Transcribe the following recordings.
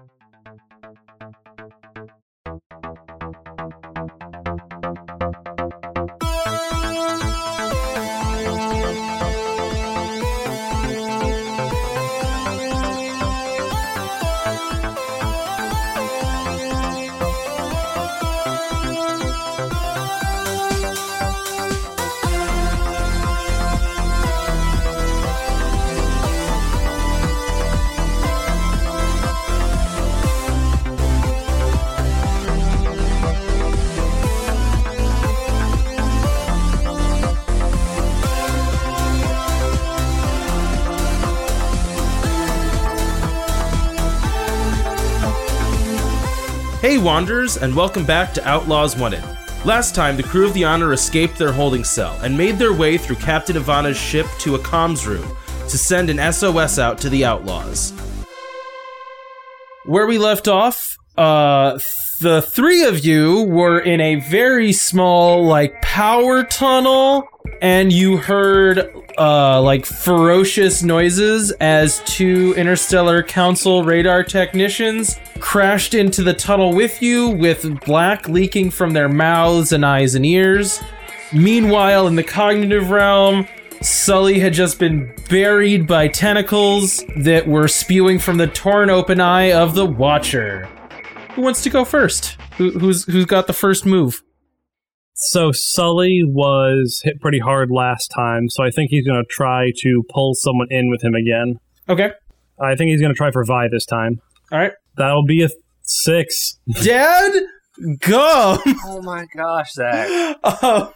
Hey, Wanderers, and welcome back to Outlaws Wanted. Last time, the crew of the Honor escaped their holding cell and made their way through Captain Ivana's ship to a comms room to send an SOS out to the Outlaws. Where we left off, uh, the three of you were in a very small, like, power tunnel, and you heard, uh, like, ferocious noises as two Interstellar Council radar technicians crashed into the tunnel with you, with black leaking from their mouths and eyes and ears. Meanwhile, in the cognitive realm, Sully had just been buried by tentacles that were spewing from the torn open eye of the Watcher. Who wants to go first? Who, who's who's got the first move? So Sully was hit pretty hard last time, so I think he's going to try to pull someone in with him again. Okay. I think he's going to try for Vi this time. All right. That'll be a six. Dad, go. Oh my gosh, Zach. Uh,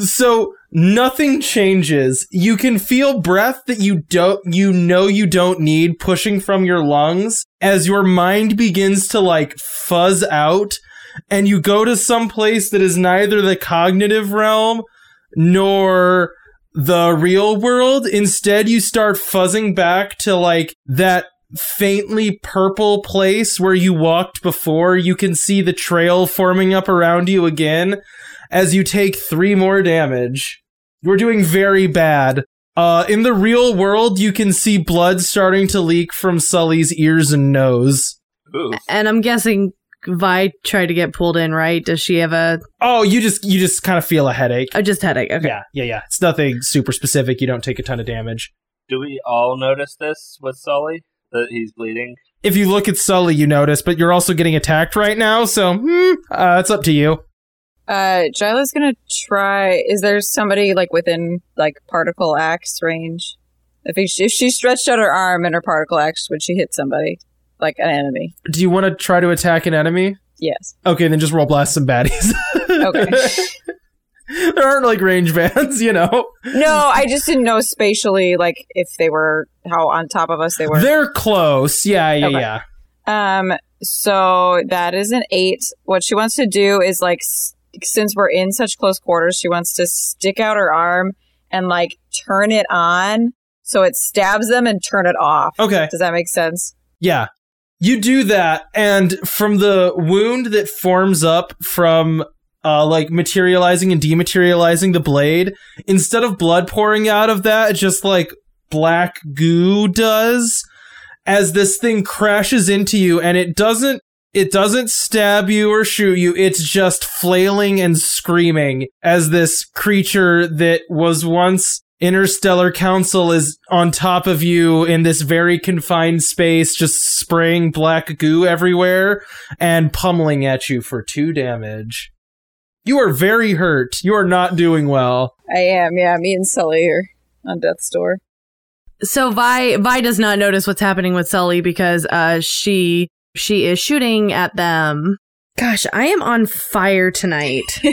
so nothing changes. You can feel breath that you don't you know you don't need pushing from your lungs as your mind begins to like fuzz out and you go to some place that is neither the cognitive realm nor the real world. Instead, you start fuzzing back to like that faintly purple place where you walked before. You can see the trail forming up around you again as you take three more damage. You're doing very bad. Uh, in the real world, you can see blood starting to leak from Sully's ears and nose. Ooh. And I'm guessing Vi tried to get pulled in, right? Does she have a, Oh, you just you just kind of feel a headache. a just headache? Okay. Yeah, yeah, yeah. It's nothing super specific. You don't take a ton of damage. Do we all notice this with Sully? That he's bleeding? If you look at Sully, you notice, but you're also getting attacked right now, so hmm, uh, it's up to you. Uh, Jyla's gonna try. Is there somebody like within like particle axe range? If, he, if she stretched out her arm and her particle axe, would she hit somebody, like an enemy? Do you want to try to attack an enemy? Yes. Okay, then just roll blast some baddies. Okay. there aren't like range bands, you know. no, I just didn't know spatially, like if they were how on top of us they were. They're close. Yeah, yeah, Okay. yeah. Um, so that is an eight. What she wants to do is like, s- since we're in such close quarters, she wants to stick out her arm and like turn it on so it stabs them and turn it off. Okay. Does that make sense? Yeah. You do that, and from the wound that forms up from uh, like materializing and dematerializing the blade, instead of blood pouring out of that, just like black goo does, as this thing crashes into you, and it doesn't. It doesn't stab you or shoot you. It's just flailing and screaming as this creature that was once Interstellar Council is on top of you in this very confined space, just spraying black goo everywhere and pummeling at you for two damage. You are very hurt. You are not doing well. I am. Yeah, me and Sully are on death's door. So Vi Vi does not notice what's happening with Sully because uh she she is shooting at them. Gosh, I am on fire tonight.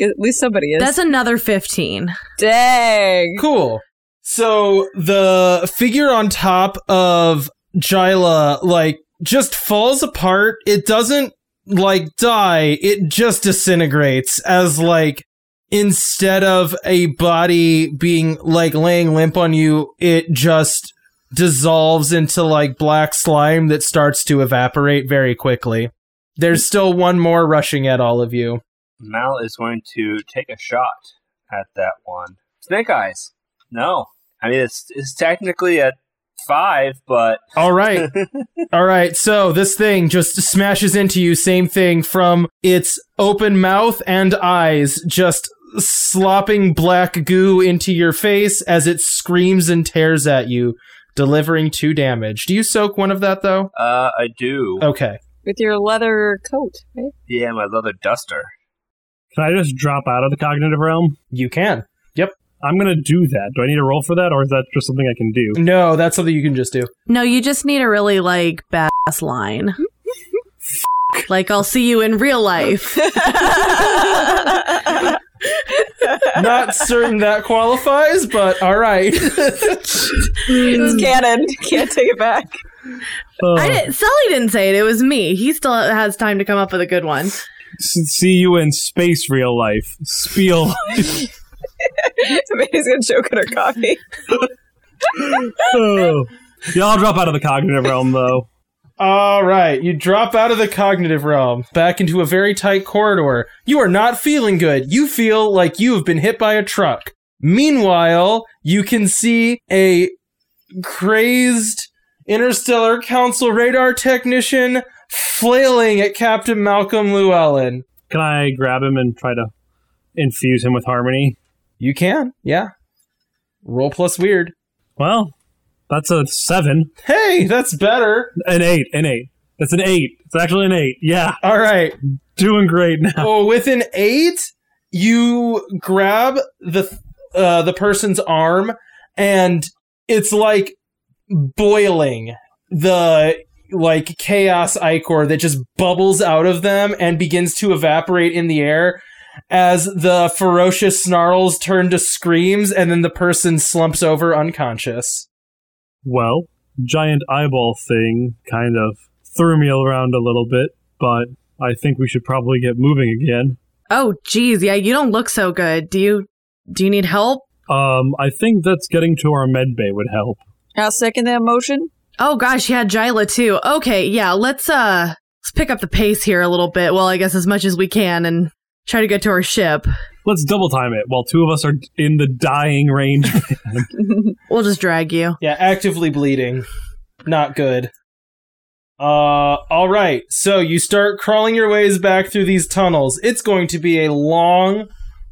At least somebody is. That's another 15. Dang. Cool. So the figure on top of Jyla, like, just falls apart. It doesn't, like, die. It just disintegrates as, like, instead of a body being, like, laying limp on you, it just dissolves into, like, black slime that starts to evaporate very quickly. There's still one more rushing at all of you. Mal is going to take a shot at that one. Snake Eyes. No. I mean, it's, it's technically at five, but All right. All right. So this thing just smashes into you. Same thing from its open mouth and eyes, just slopping black goo into your face as it screams and tears at you, delivering two damage. Do you soak one of that though? uh, I do. Okay. With your leather coat, right? Yeah, my leather duster. Can I just drop out of the cognitive realm? You can. Yep. I'm gonna do that. Do I need a roll for that, or is that just something I can do? No, that's something you can just do. No, you just need a really like badass line. like I'll see you in real life. Not certain that qualifies, but all right. It's canon. Can't take it back. Oh, I didn't, Sully didn't say it. It was me. He still has time to come up with a good one. see you in space, real life. Spiel. Somebody's gonna choke on her coffee. oh. Yeah, I'll drop out of the cognitive realm though. All right, you drop out of the cognitive realm back into a very tight corridor. You are not feeling good. You feel like you have been hit by a truck. Meanwhile, you can see a crazed interstellar council radar technician flailing at Captain Malcolm Llewellyn. Can I grab him and try to infuse him with harmony? You can, yeah. Roll plus weird. Well, that's a seven. Hey, that's better. An eight. An eight. That's an eight. It's actually an eight. Yeah, All right. doing great now. Oh, with an eight, you grab the uh, the person's arm, and it's like boiling the like chaos ichor that just bubbles out of them and begins to evaporate in the air as the ferocious snarls turn to screams, and then the person slumps over unconscious. Well, giant eyeball thing kind of threw me around a little bit, but I think we should probably get moving again. Oh, geez, yeah, you don't look so good. Do you? Do you need help? Um, I think that's getting to our med bay would help. I'll second that motion. Oh gosh, yeah, Jyla too. Okay, yeah, let's uh let's pick up the pace here a little bit. Well, I guess as much as we can and try to get to our ship. Let's double time it while two of us are in the dying range. We'll just drag you. Yeah, actively bleeding. Not good. Uh, all right. So you start crawling your ways back through these tunnels. It's going to be a long,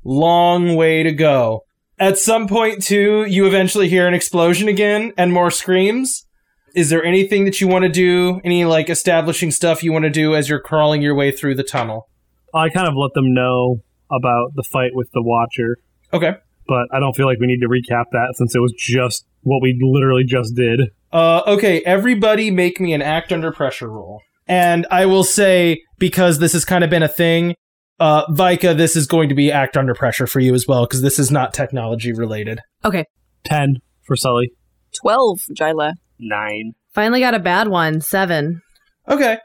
long way to go. At some point, too, you eventually hear an explosion again and more screams. Is there anything that you want to do? Any like establishing stuff you want to do as you're crawling your way through the tunnel? I kind of let them know about the fight with the Watcher, Okay. but I don't feel like we need to recap that since it was just what we literally just did. Uh, okay, everybody make me an act under pressure roll. And I will say, because this has kind of been a thing, uh, Vika, this is going to be act under pressure for you as well, because this is not technology related. Okay. 10 for Sully. Twelve, Jyla. Nine. Finally got a bad one. Seven. Okay.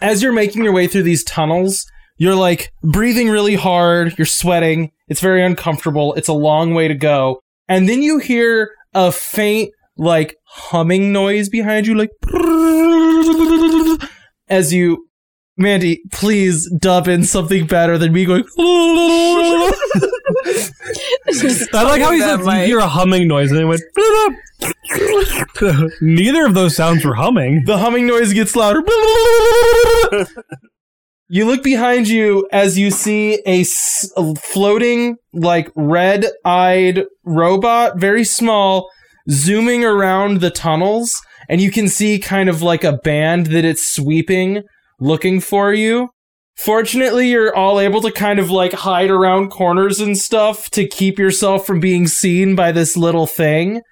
As you're making your way through these tunnels, you're like breathing really hard, you're sweating, it's very uncomfortable, it's a long way to go. And then you hear a faint, like, humming noise behind you, like, as you, Mandy, please dub in something better than me going, I like how he said you hear a humming noise and then went. Neither of those sounds were humming. the humming noise gets louder. you look behind you as you see a, s- a floating, like red eyed robot, very small, zooming around the tunnels. And you can see kind of like a band that it's sweeping, looking for you. Fortunately, you're all able to kind of like hide around corners and stuff to keep yourself from being seen by this little thing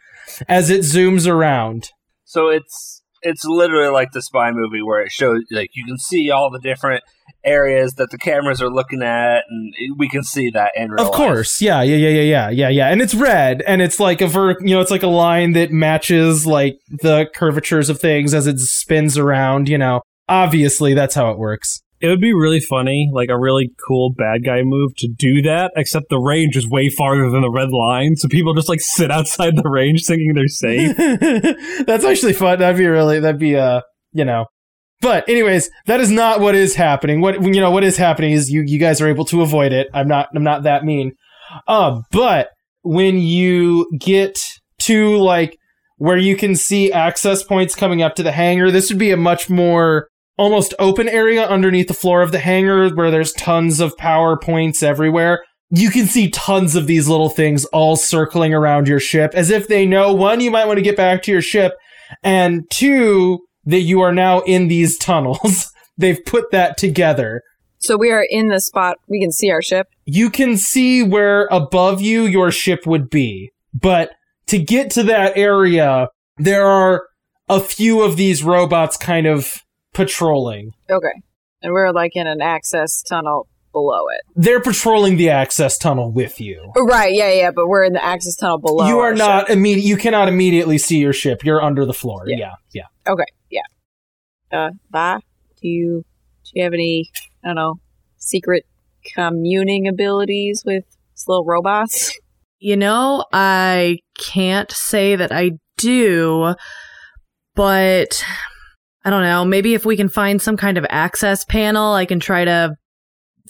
as it zooms around. So it's it's literally like the spy movie where it shows like you can see all the different areas that the cameras are looking at, and we can see that in real Of life. course, yeah, yeah, yeah, yeah, yeah, yeah, yeah, and it's red, and it's like a ver, you know, it's like a line that matches like the curvatures of things as it spins around. You know, obviously that's how it works. It would be really funny, like a really cool bad guy move to do that, except the range is way farther than the red line, so people just like sit outside the range thinking they're safe. that's actually fun. That'd be really, that'd be, uh, you know. But anyways, that is not what is happening. What you know, what is happening is you you guys are able to avoid it. I'm not I'm not that mean. Uh, but when you get to like where you can see access points coming up to the hangar. This would be a much more almost open area underneath the floor of the hangar where there's tons of power points everywhere. You can see tons of these little things all circling around your ship as if they know one, you might want to get back to your ship, and two, that you are now in these tunnels. They've put that together. So we are in the spot. We can see our ship. You can see where above you your ship would be, but to get to that area, there are a few of these robots kind of patrolling. Okay. And we're like in an access tunnel below it. They're patrolling the access tunnel with you. Right. Yeah. Yeah. But we're in the access tunnel below. you are not immediate. You cannot immediately see your ship. You're under the floor. Yeah. Yeah, yeah. Okay. Yeah. Uh, bye. do you do you have any I don't know secret communing abilities with little robots? You know, I can't say that I do, but I don't know. Maybe if we can find some kind of access panel, I can try to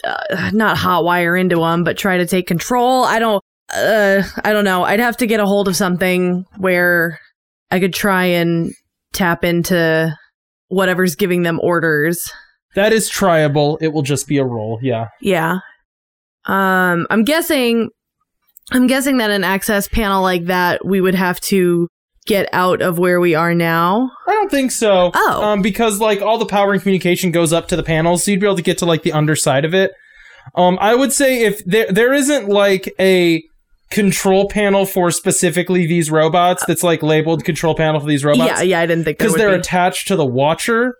uh, not hotwire into them, but try to take control. I don't. Uh, I don't know. I'd have to get a hold of something where I could try and tap into whatever's giving them orders. That is tryable. It will just be a roll. Yeah. Yeah. Um, I'm guessing, I'm guessing that an access panel like that, we would have to get out of where we are now. I don't think so. Oh. Um, because like all the power and communication goes up to the panels, so you'd be able to get to like the underside of it. Um, I would say if there there isn't like a control panel for specifically these robots that's like labeled control panel for these robots. yeah, yeah, I didn't think because they're be. attached to the watcher.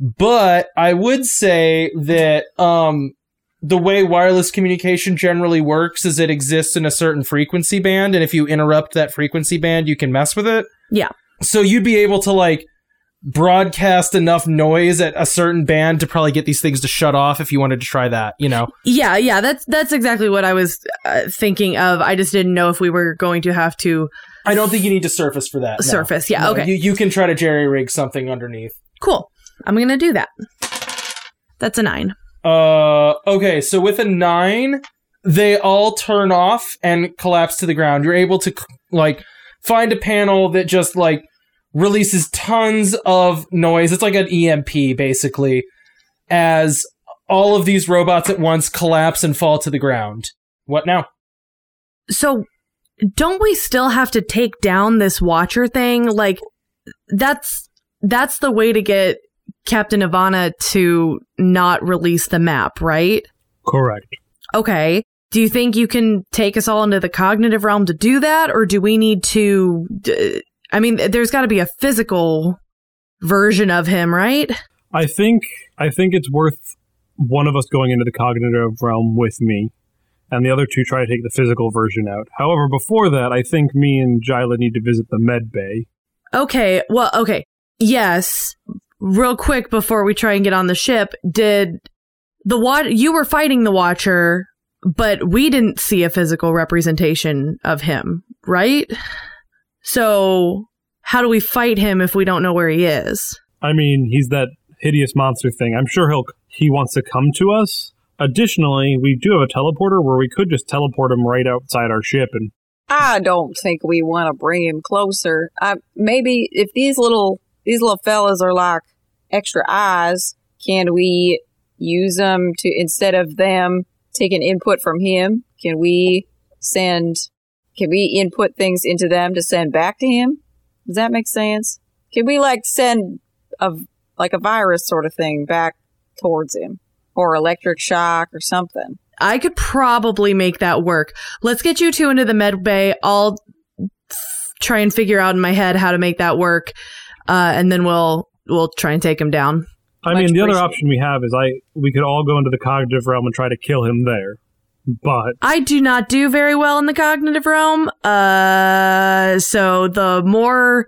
But I would say that um, the way wireless communication generally works is it exists in a certain frequency band, and if you interrupt that frequency band, you can mess with it. Yeah. So you'd be able to like broadcast enough noise at a certain band to probably get these things to shut off if you wanted to try that. You know. yeah, yeah, that's that's exactly what I was uh, thinking of. I just didn't know if we were going to have to I don't think you need to surface for that. no. surface. Yeah, No, okay, You, you can try to jerry rig something underneath. cool. I'm gonna do that. That's a nine. Uh, okay, so with a nine, they all turn off and collapse to the ground. You're able to like find a panel that just like releases tons of noise. It's like an EMP basically, as all of these robots at once collapse and fall to the ground. What now? So, don't we still have to take down this watcher thing? Like, that's that's the way to get Captain Ivana to not release the map, right? Correct. Okay. Do you think you can take us all into the cognitive realm to do that, or do we need to? D- I mean, there's got to be a physical version of him, right? I think I think it's worth one of us going into the cognitive realm with me, and the other two try to take the physical version out. However, before that, I think me and Jyla need to visit the med bay. Okay. Well, okay. Yes. Real quick before we try and get on the ship, did the wat you were fighting the Watcher, but we didn't see a physical representation of him, right? So how do we fight him if we don't know where he is? I mean, he's that hideous monster thing. I'm sure he'll he wants to come to us. Additionally, we do have a teleporter where we could just teleport him right outside our ship and I don't think we want to bring him closer. I, maybe if these little these little fellas are like extra eyes, can we use them to instead of them taking input from him? Can we send? Can we input things into them to send back to him? Does that make sense? Can we like send a like a virus sort of thing back towards him, or electric shock or something? I could probably make that work. Let's get you two into the med bay. I'll try and figure out in my head how to make that work, uh, and then we'll we'll try and take him down. I Much mean, the other option we have is I we could all go into the cognitive realm and try to kill him there. But I do not do very well in the cognitive realm. Uh, so the more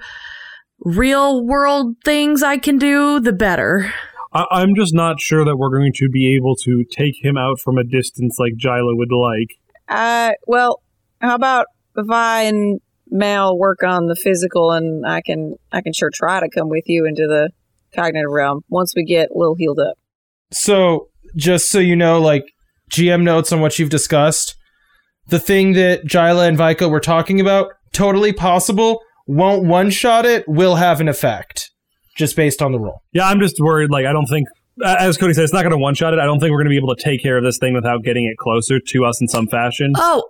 real world things I can do, the better. I, I'm just not sure that we're going to be able to take him out from a distance like Jyla would like. Uh, well, how about if I and Mal work on the physical, and I can I can sure try to come with you into the cognitive realm once we get a little healed up. So, just so you know, like GM notes on what you've discussed, the thing that Jyla and Vika were talking about, totally possible. won't one shot it, will have an effect just based on the roll. Yeah, I'm just worried. Like, I don't think, as Cody said, it's not going to one shot it. I don't think we're going to be able to take care of this thing without getting it closer to us in some fashion. Oh,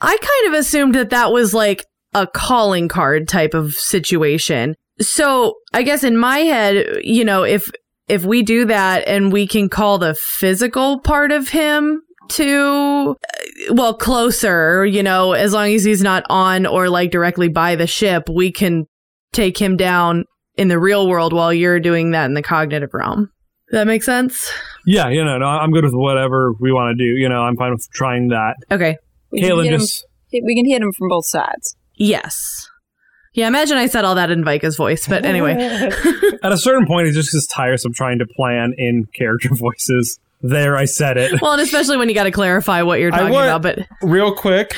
I kind of assumed that that was like a calling card type of situation. So I guess in my head, you know, if if we do that and we can call the physical part of him to uh, well closer, you know, as long as he's not on or like directly by the ship, we can take him down in the real world while you're doing that in the cognitive realm. That makes sense? Yeah, you know, no, I'm good with whatever we want to do. You know, I'm fine with trying that. Okay. We can Caitlin him- just we can hit him from both sides. Yes. Yeah, imagine I said all that in Vika's voice, but anyway. at a certain point, it just gets tiresome trying to plan in character voices. There, I said it. Well, and especially when you got to clarify what you're talking want- about. But Real quick,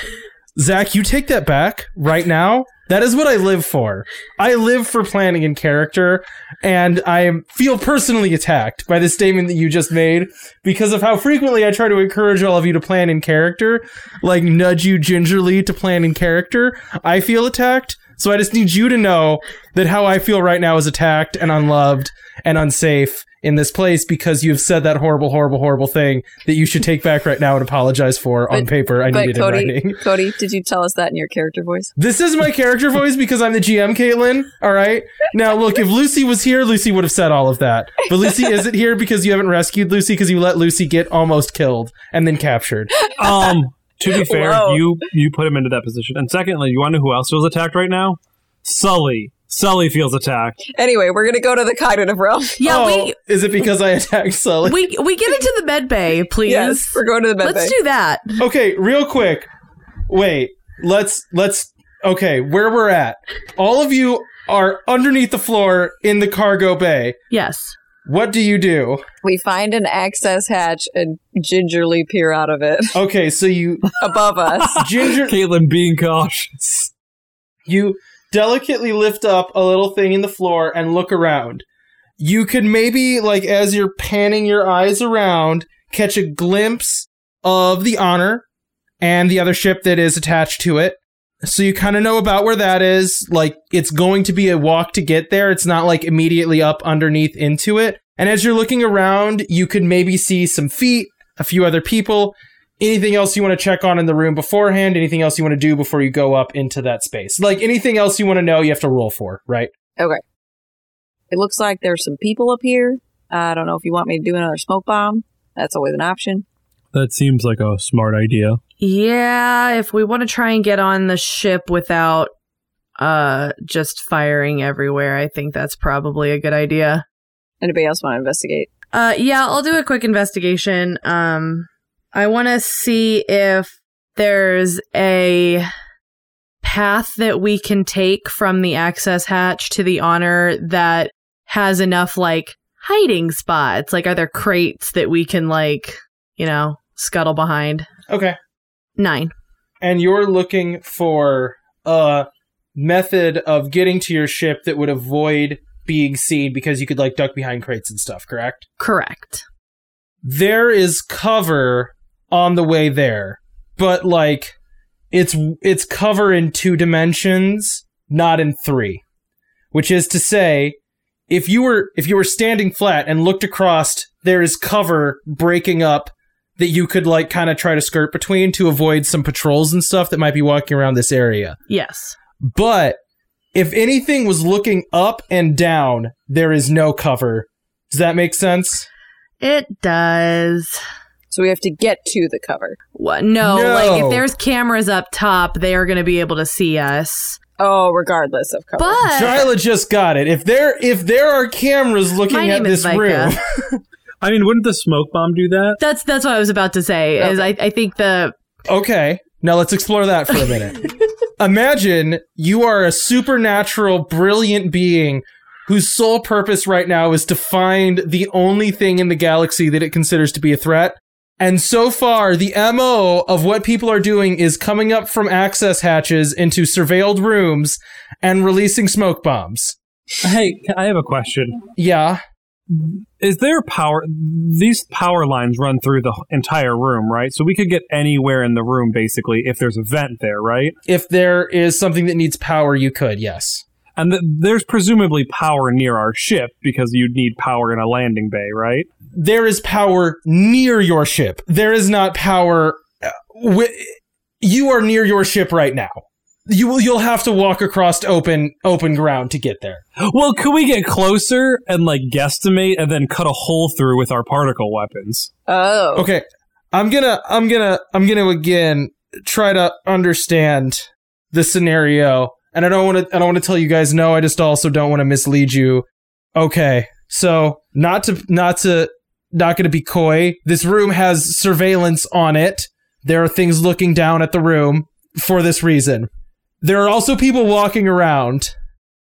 Zach, you take that back right now. That is what I live for. I live for planning in character, and I feel personally attacked by the statement that you just made because of how frequently I try to encourage all of you to plan in character, like nudge you gingerly to plan in character. I feel attacked, so I just need you to know that how I feel right now is attacked and unloved and unsafe in this place because you've said that horrible, horrible, horrible thing that you should take back right now and apologize for on paper. I need But it in Cody, writing. Cody, did you tell us that in your character voice? This is my character voice because I'm the GM, Caitlin. All right. Now, look, if Lucy was here, Lucy would have said all of that. But Lucy isn't here because you haven't rescued Lucy because you let Lucy get almost killed and then captured. Um, to be fair, Whoa. you you put him into that position. And secondly, you want to know who else was attacked right now? Sully. Sully feels attacked. Anyway, we're gonna go to the cognitive realm. yeah, oh, we is it because I attacked Sully? we we get into the med bay, please. Yes, we're going to the med bay. Let's do that. okay, real quick. Wait, let's let's. Okay, where we're at. All of you are underneath the floor in the cargo bay. Yes. What do you do? We find an access hatch and gingerly peer out of it Okay, so you above us. ginger Caitlin being cautious. You delicately lift up a little thing in the floor and look around. You could maybe, like, as you're panning your eyes around, catch a glimpse of the Honor and the other ship that is attached to it. So you kind of know about where that is. Like, it's going to be a walk to get there. It's not like immediately up underneath into it. And as you're looking around, you could maybe see some feet, a few other people, anything else you want to check on in the room beforehand, anything else you want to do before you go up into that space. Like anything else you want to know, you have to roll for, right? Okay. It looks like there's some people up here. I don't know if you want me to do another smoke bomb. That's always an option. That seems like a smart idea. Yeah, if we want to try and get on the ship without uh just firing everywhere, I think that's probably a good idea. Anybody else want to investigate? Uh yeah, I'll do a quick investigation. Um I want to see if there's a path that we can take from the access hatch to the honor that has enough like hiding spots. Like are there crates that we can like, you know, scuttle behind? Okay. 9. And you're looking for a method of getting to your ship that would avoid being seen because you could like duck behind crates and stuff, correct? Correct. There is cover on the way there, but like it's it's cover in two dimensions, not in three. Which is to say, if you were if you were standing flat and looked across, there is cover breaking up that you could like kind of try to skirt between to avoid some patrols and stuff that might be walking around this area. Yes. But if anything was looking up and down, there is no cover. Does that make sense? It does. So we have to get to the cover. What? No, No. like if there's cameras up top, they are going to be able to see us. Oh, regardless of cover. But Jyla just got it. If there if there are cameras looking at this room, I mean, wouldn't the smoke bomb do that? that's that's what I was about to say. Is I, I think the okay. Now let's explore that for a minute. Imagine you are a supernatural, brilliant being whose sole purpose right now is to find the only thing in the galaxy that it considers to be a threat. And so far, the MO of what people are doing is coming up from access hatches into surveilled rooms and releasing smoke bombs. Hey, I have a question. Yeah. Is there power? These power lines run through the entire room, right? So we could get anywhere in the room, basically, if there's a vent there, right? If there is something that needs power, you could, yes. And th- there's presumably power near our ship because you'd need power in a landing bay, right? There is power near your ship. There is not power. Uh, wi- you are near your ship right now. You will. You'll have to walk across open open ground to get there. Well, could we get closer and like guesstimate and then cut a hole through with our particle weapons? Oh. Okay, I'm gonna. I'm gonna. I'm gonna again try to understand the scenario, and I don't want to. I don't want to tell you guys no. I just also don't want to mislead you. Okay, so not to not to not going to be coy. This room has surveillance on it. There are things looking down at the room for this reason. There are also people walking around.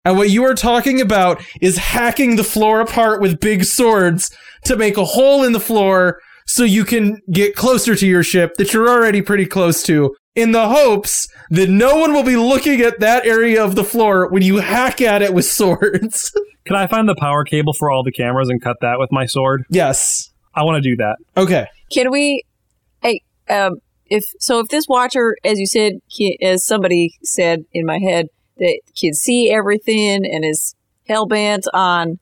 And what you are talking about is hacking the floor apart with big swords to make a hole in the floor so you can get closer to your ship that you're already pretty close to in the hopes that no one will be looking at that area of the floor when you hack at it with swords. Can I find the power cable for all the cameras and cut that with my sword? yes. I want to do that. Okay. Can we? Hey, um, if so, if this watcher, as you said, can, as somebody said in my head, that can see everything and is hell bent on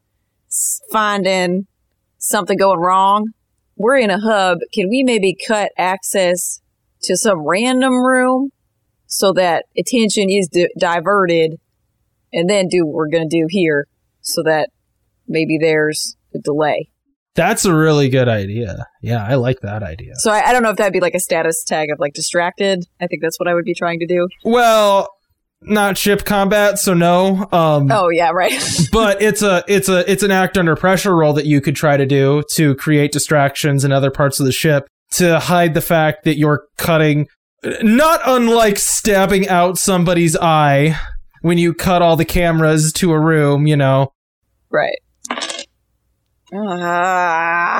finding something going wrong, we're in a hub. Can we maybe cut access to some random room so that attention is di- diverted, and then do what we're going to do here, so that maybe there's a delay. That's a really good idea. Yeah, I like that idea. So I, I don't know if that'd be like a status tag of like distracted. I think that's what I would be trying to do. Well, not ship combat, so no. Um Oh yeah, right. but it's a it's a it's an act under pressure roll that you could try to do to create distractions in other parts of the ship to hide the fact that you're cutting not unlike stabbing out somebody's eye when you cut all the cameras to a room, you know. right. Ah,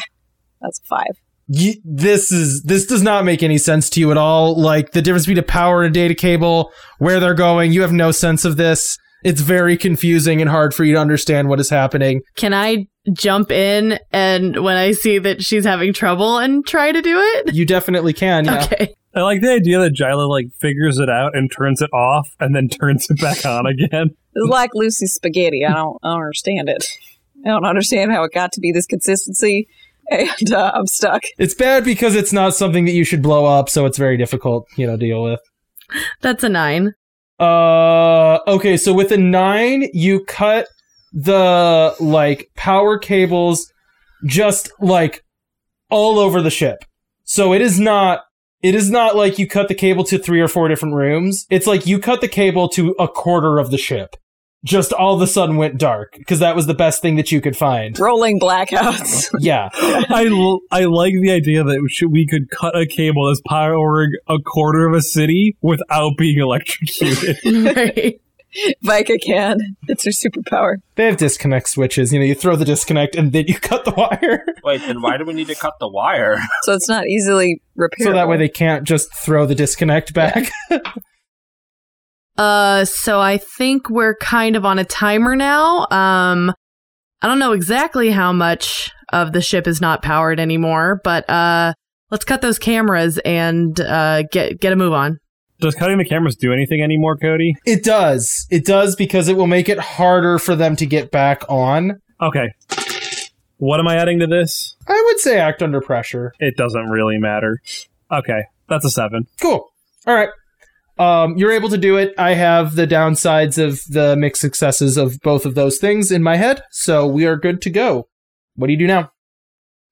that's five. You, this is this does not make any sense to you at all. Like the difference between a power and a data cable, where they're going, you have no sense of this. It's very confusing and hard for you to understand what is happening. Can I jump in and when I see that she's having trouble and try to do it? You definitely can, yeah. Okay. I like the idea that Jyla like figures it out and turns it off and then turns it back on again. It's like Lucy's spaghetti. I don't, I don't understand it. I don't understand how it got to be this consistency, and uh, I'm stuck. It's bad because it's not something that you should blow up, so it's very difficult, you know, deal with. That's a nine. Uh, okay, so with a nine, you cut the like power cables just like all over the ship. So it is not. It is not like you cut the cable to three or four different rooms. It's like you cut the cable to a quarter of the ship. Just all of a sudden went dark because that was the best thing that you could find. Rolling blackouts. Yeah. I, l- I like the idea that we, could cut a cable that's powering a quarter of a city without being electrocuted. right. Vika can. It's her superpower. They have disconnect switches. You know, you throw the disconnect and then you cut the wire. Wait, then why do we need to cut the wire? So it's not easily repairable. so that way they can't just throw the disconnect back. Uh, so I think we're kind of on a timer now. Um, I don't know exactly how much of the ship is not powered anymore, but uh, let's cut those cameras and uh, get get a move on. Does cutting the cameras do anything anymore, Cody? It does. It does because it will make it harder for them to get back on. Okay. What am I adding to this? I would say act under pressure. It doesn't really matter. Okay, that's a seven. Cool. All right. Um, you're able to do it. I have the downsides of the mixed successes of both of those things in my head, so we are good to go. What do you do now?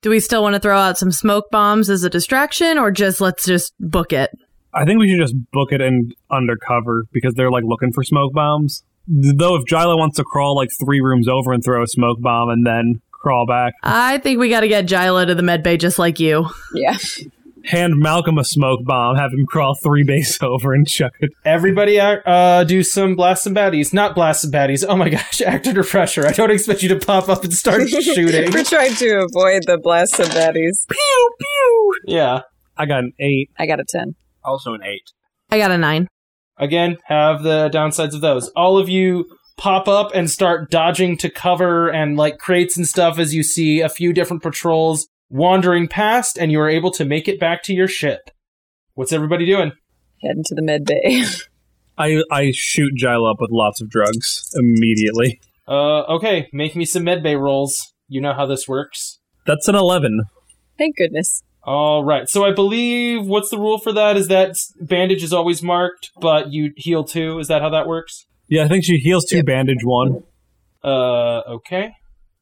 Do we still want to throw out some smoke bombs as a distraction, or just let's just book it? I think we should just book it and undercover because they're like looking for smoke bombs. Though if Jyla wants to crawl like three rooms over and throw a smoke bomb and then crawl back, I think we got to get Jyla to the med bay just like you. Yeah. hand Malcolm a smoke bomb, have him crawl three base over and chuck it. Everybody, uh, do some blast some baddies. Not blast some baddies. Oh my gosh, act under pressure. I don't expect you to pop up and start shooting. We're trying to avoid the blast of baddies. Pew pew. yeah. I got an eight. I got a 10. Also an eight. I got a nine. Again, have the downsides of those. All of you pop up and start dodging to cover and like crates and stuff as you see a few different patrols wandering past, and you are able to make it back to your ship. What's everybody doing? Heading to the med bay. I I shoot Jyla up with lots of drugs immediately. Uh, okay, make me some medbay rolls. You know how this works. That's an eleven. Thank goodness. All right. So I believe what's the rule for that? Is that bandage is always marked, but you heal two. Is that how that works? Yeah, I think she heals two, Yep. bandage one. Uh, okay.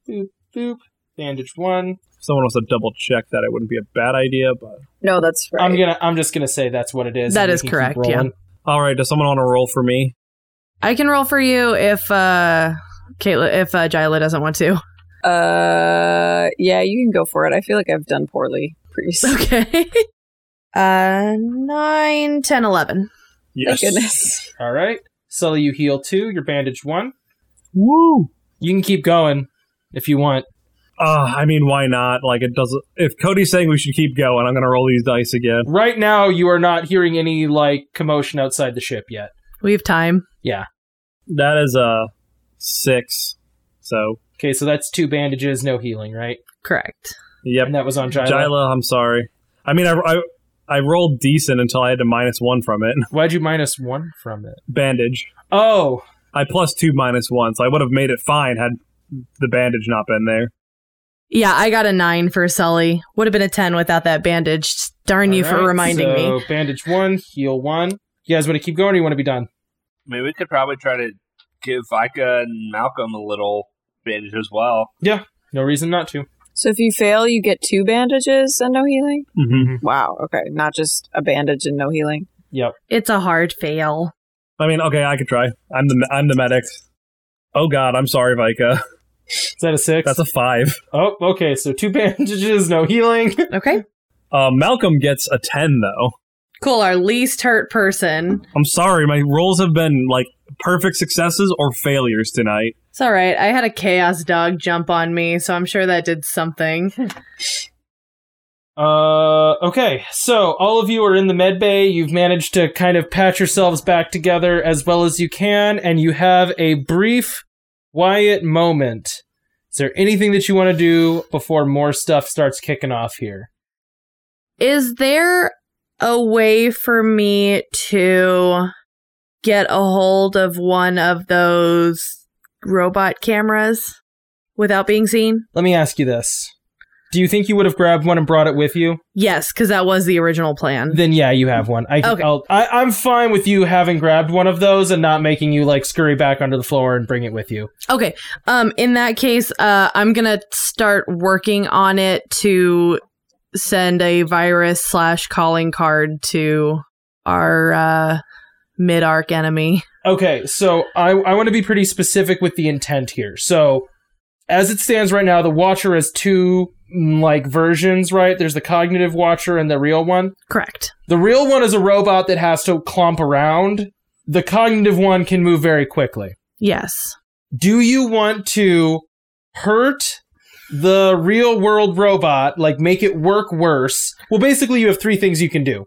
Boop boop. Bandage one. If someone wants to double check that, it wouldn't be a bad idea. But No, that's right. I'm gonna. I'm just gonna say that's what it is. That and we is can keep correct, yeah. all right, does someone want to roll for me? I can roll for you if uh Caitlin if uh Jyla doesn't want to. Uh, yeah, you can go for it. I feel like I've done poorly previously. Okay. uh nine, ten, eleven. Yes. Thank goodness. All right. Sully, you heal two. You're bandaged one. Woo. You can keep going if you want. Uh, I mean, why not? Like, it doesn't. If Cody's saying we should keep going, I'm gonna roll these dice again. Right now, you are not hearing any like commotion outside the ship yet. We have time. Yeah. That is a six. So, Okay, so that's two bandages, no healing, right? Correct. yep. And that was on Jyla. Jyla, I'm sorry. I mean, I, I I rolled decent until I had to minus one from it. Why'd you minus one from it? Bandage. Oh, I plus two minus one, so I would have made it fine had the bandage not been there. Yeah, I got a nine for Sully. Would have been a ten without that bandage. Darn you all for right, reminding so me. bandage one, heal one. You guys want to keep going or you want to be done? I mean, we could probably try to give Vika and Malcolm a little bandage as well. Yeah, no reason not to. So if you fail, you get two bandages and no healing? Mm-hmm. Wow, okay. Not just a bandage and no healing. Yep. It's a hard fail. I mean, okay, I could try. I'm the I'm the medic. Oh God, I'm sorry, Vika. Is that a six? That's a five. oh, okay. So two bandages, no healing. Okay. Uh, Malcolm gets a ten though. Cool. Our least hurt person. I'm sorry, my rolls have been like perfect successes or failures tonight. It's all right. I had a chaos dog jump on me, so I'm sure that did something. Uh, okay. So all of you are in the med bay. You've managed to kind of patch yourselves back together as well as you can, and you have a brief, quiet moment. Is there anything that you want to do before more stuff starts kicking off here? Is there a way for me to get a hold of one of those robot cameras without being seen? Let me ask you this. Do you think you would have grabbed one and brought it with you? Yes, because that was the original plan. Then yeah, you have one. I, Okay. I'll, I, I'm fine with you having grabbed one of those and not making you like scurry back under the floor and bring it with you. Okay. Um, in that case, uh, I'm gonna start working on it to send a virus slash calling card to our uh, mid arc enemy. Okay, so I, I want to be pretty specific with the intent here. So, as it stands right now, the Watcher has two like versions, right? There's the cognitive Watcher and the real one. Correct. The real one is a robot that has to clomp around. The cognitive one can move very quickly. Yes. Do you want to hurt the real world robot, like make it work worse? Well, basically, you have three things you can do.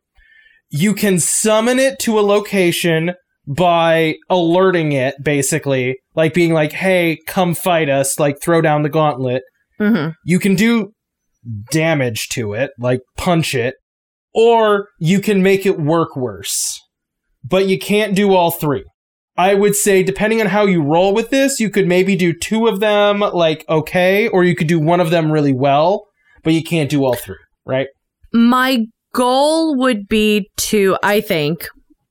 You can summon it to a location by alerting it, basically, like being like, hey, come fight us, like throw down the gauntlet. Mm-hmm. You can do damage to it, like punch it, or you can make it work worse. But you can't do all three. I would say, depending on how you roll with this, you could maybe do two of them like okay, or you could do one of them really well, but you can't do all three, right? My goal would be to, I think,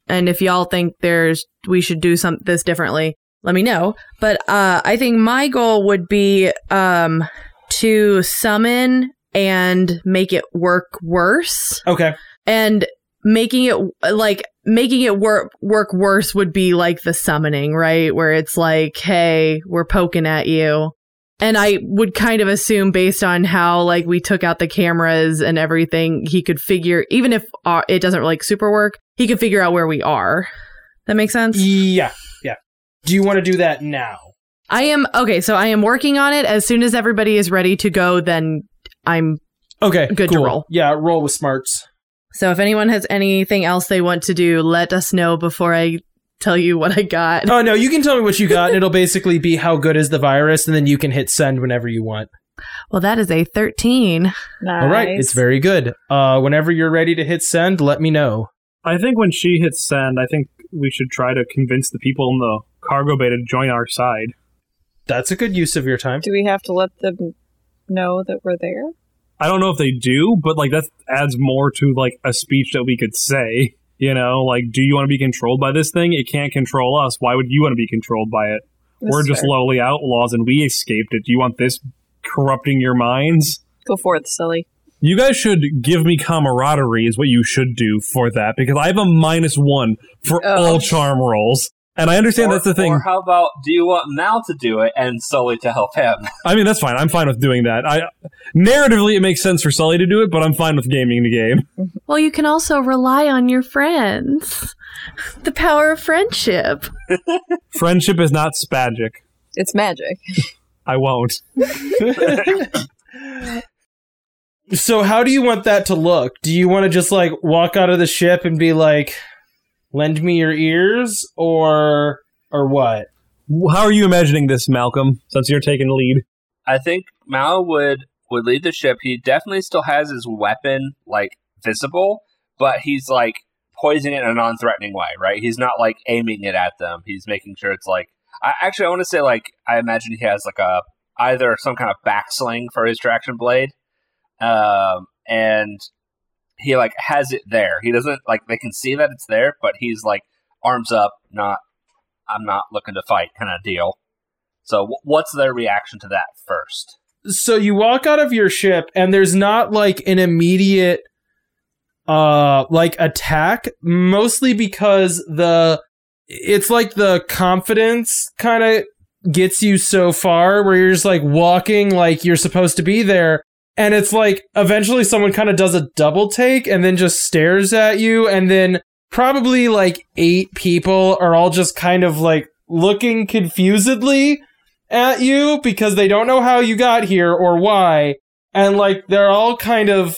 and if y'all think there's we should do some this differently, let me know. But uh, I think my goal would be um, to summon and make it work worse. Okay. and making it like making it work work worse would be like the summoning right where it's like hey we're poking at you and i would kind of assume based on how like we took out the cameras and everything he could figure even if uh, it doesn't like super work he could figure out where we are that makes sense Yeah, yeah. Do you want to do that now? i am okay so i am working on it as soon as everybody is ready to go then i'm Okay, Good to cool. roll. Yeah, roll with smarts. so if anyone has anything else they want to do let us know before i tell you what i got Oh no, you can tell me what you got, and it'll basically be how good is the virus, and then you can hit send whenever you want. Well, that is a 13. Nice. All right, it's very good. Uh, whenever you're ready to hit send, let me know. I think when she hits send, I think we should try to convince the people in the cargo bay to join our side. That's a good use of your time. Do we have to let them know that we're there? I don't know if they do, but like that adds more to like a speech that we could say. You know, like, do you want to be controlled by this thing? It can't control us. Why would you want to be controlled by it? That's We're just fair. lowly outlaws and we escaped it. Do you want this corrupting your minds? Go forth, silly. You guys should give me camaraderie, is what you should do for that, because I have a minus one for Oh. all charm rolls. And I understand or, that's the thing. Or how about do you want Mal to do it and Sully to help him? I mean, that's fine. I'm fine with doing that. I narratively, it makes sense for Sully to do it, but I'm fine with gaming the game. Well, you can also rely on your friends. The power of friendship. Friendship is not spagic. It's magic. I won't. So how do you want that to look? Do you want to just like walk out of the ship and be like, "Lend me your ears," or or what? How are you imagining this, Malcolm? Since you're taking lead, I think Mal would would lead the ship. He definitely still has his weapon like visible, but he's like poising it in a non-threatening way, right? He's not like aiming it at them. He's making sure it's like. I, actually, I want to say like I imagine he has like a either some kind of backsling for his traction blade, um, and he like has it there. He doesn't like they can see that it's there, but he's like arms up, not I'm not looking to fight kind of deal. So, wh- what's their reaction to that first? So you walk out of your ship and there's not like an immediate uh like attack mostly because the it's like the confidence kind of gets you so far where you're just like walking like you're supposed to be there and it's like eventually someone kind of does a double take and then just stares at you and then probably like eight people are all just kind of like looking confusedly at you because they don't know how you got here or why. And like they're all kind of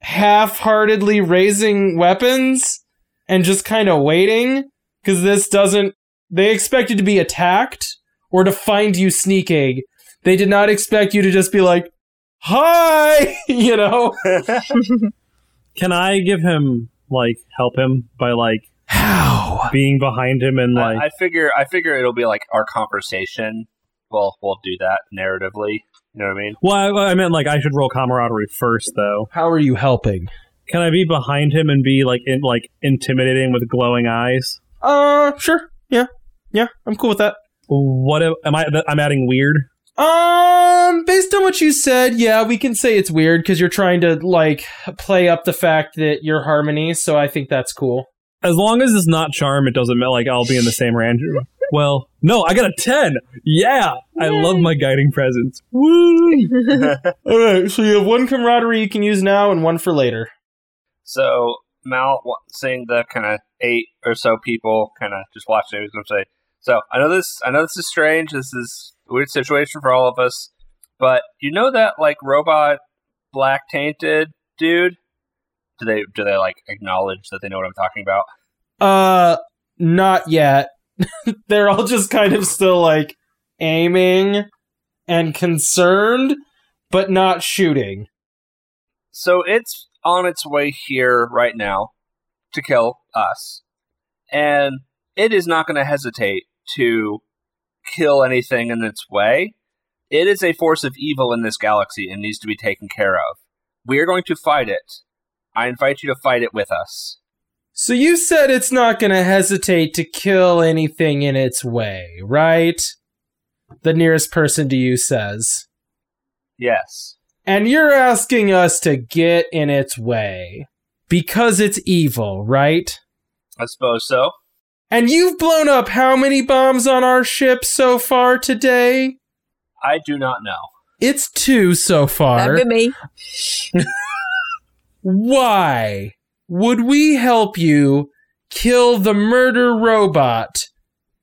half-heartedly raising weapons and just kind of waiting because this doesn't they expected to be attacked or to find you sneaking. They did not expect you to just be like hi you know can I give him like help him by like how being behind him and like I, I figure I figure it'll be like our conversation. Well, we'll do that narratively. You know what I mean? well, I, I meant like I should roll camaraderie first though. how are you helping Can I be behind him and be like in like intimidating with glowing eyes? uh sure yeah yeah i'm cool with that What am am I? I'm adding weird. Um, based on what you said, yeah, we can say it's weird because you're trying to like play up the fact that you're harmony. So I think that's cool. As long as it's not charm, it doesn't matter. Like I'll be in the same range. Well, no, I got a ten. Yeah, I love my guiding presence. Woo! All right, so you have one camaraderie you can use now and one for later. So Mal, wa- seeing the kind of eight or so people kind of just watching, he's going to say, "So I know this. I know this is strange. This is a weird situation for all of us. But you know that like robot black tainted dude? Do they do they like acknowledge that they know what I'm talking about? Uh, not yet. They're all just kind of still like aiming and concerned, but not shooting. So it's on its way here right now to kill us. And it is not going to hesitate to kill anything in its way. It is a force of evil in this galaxy and needs to be taken care of. We are going to fight it. I invite you to fight it with us. So you said it's not going to hesitate to kill anything in its way, right? The nearest person to you says. Yes. And you're asking us to get in its way because it's evil, right? I suppose so. And you've blown up how many bombs on our ship so far today? I do not know. It's two so far. That'd be me. Why would we help you kill the murder robot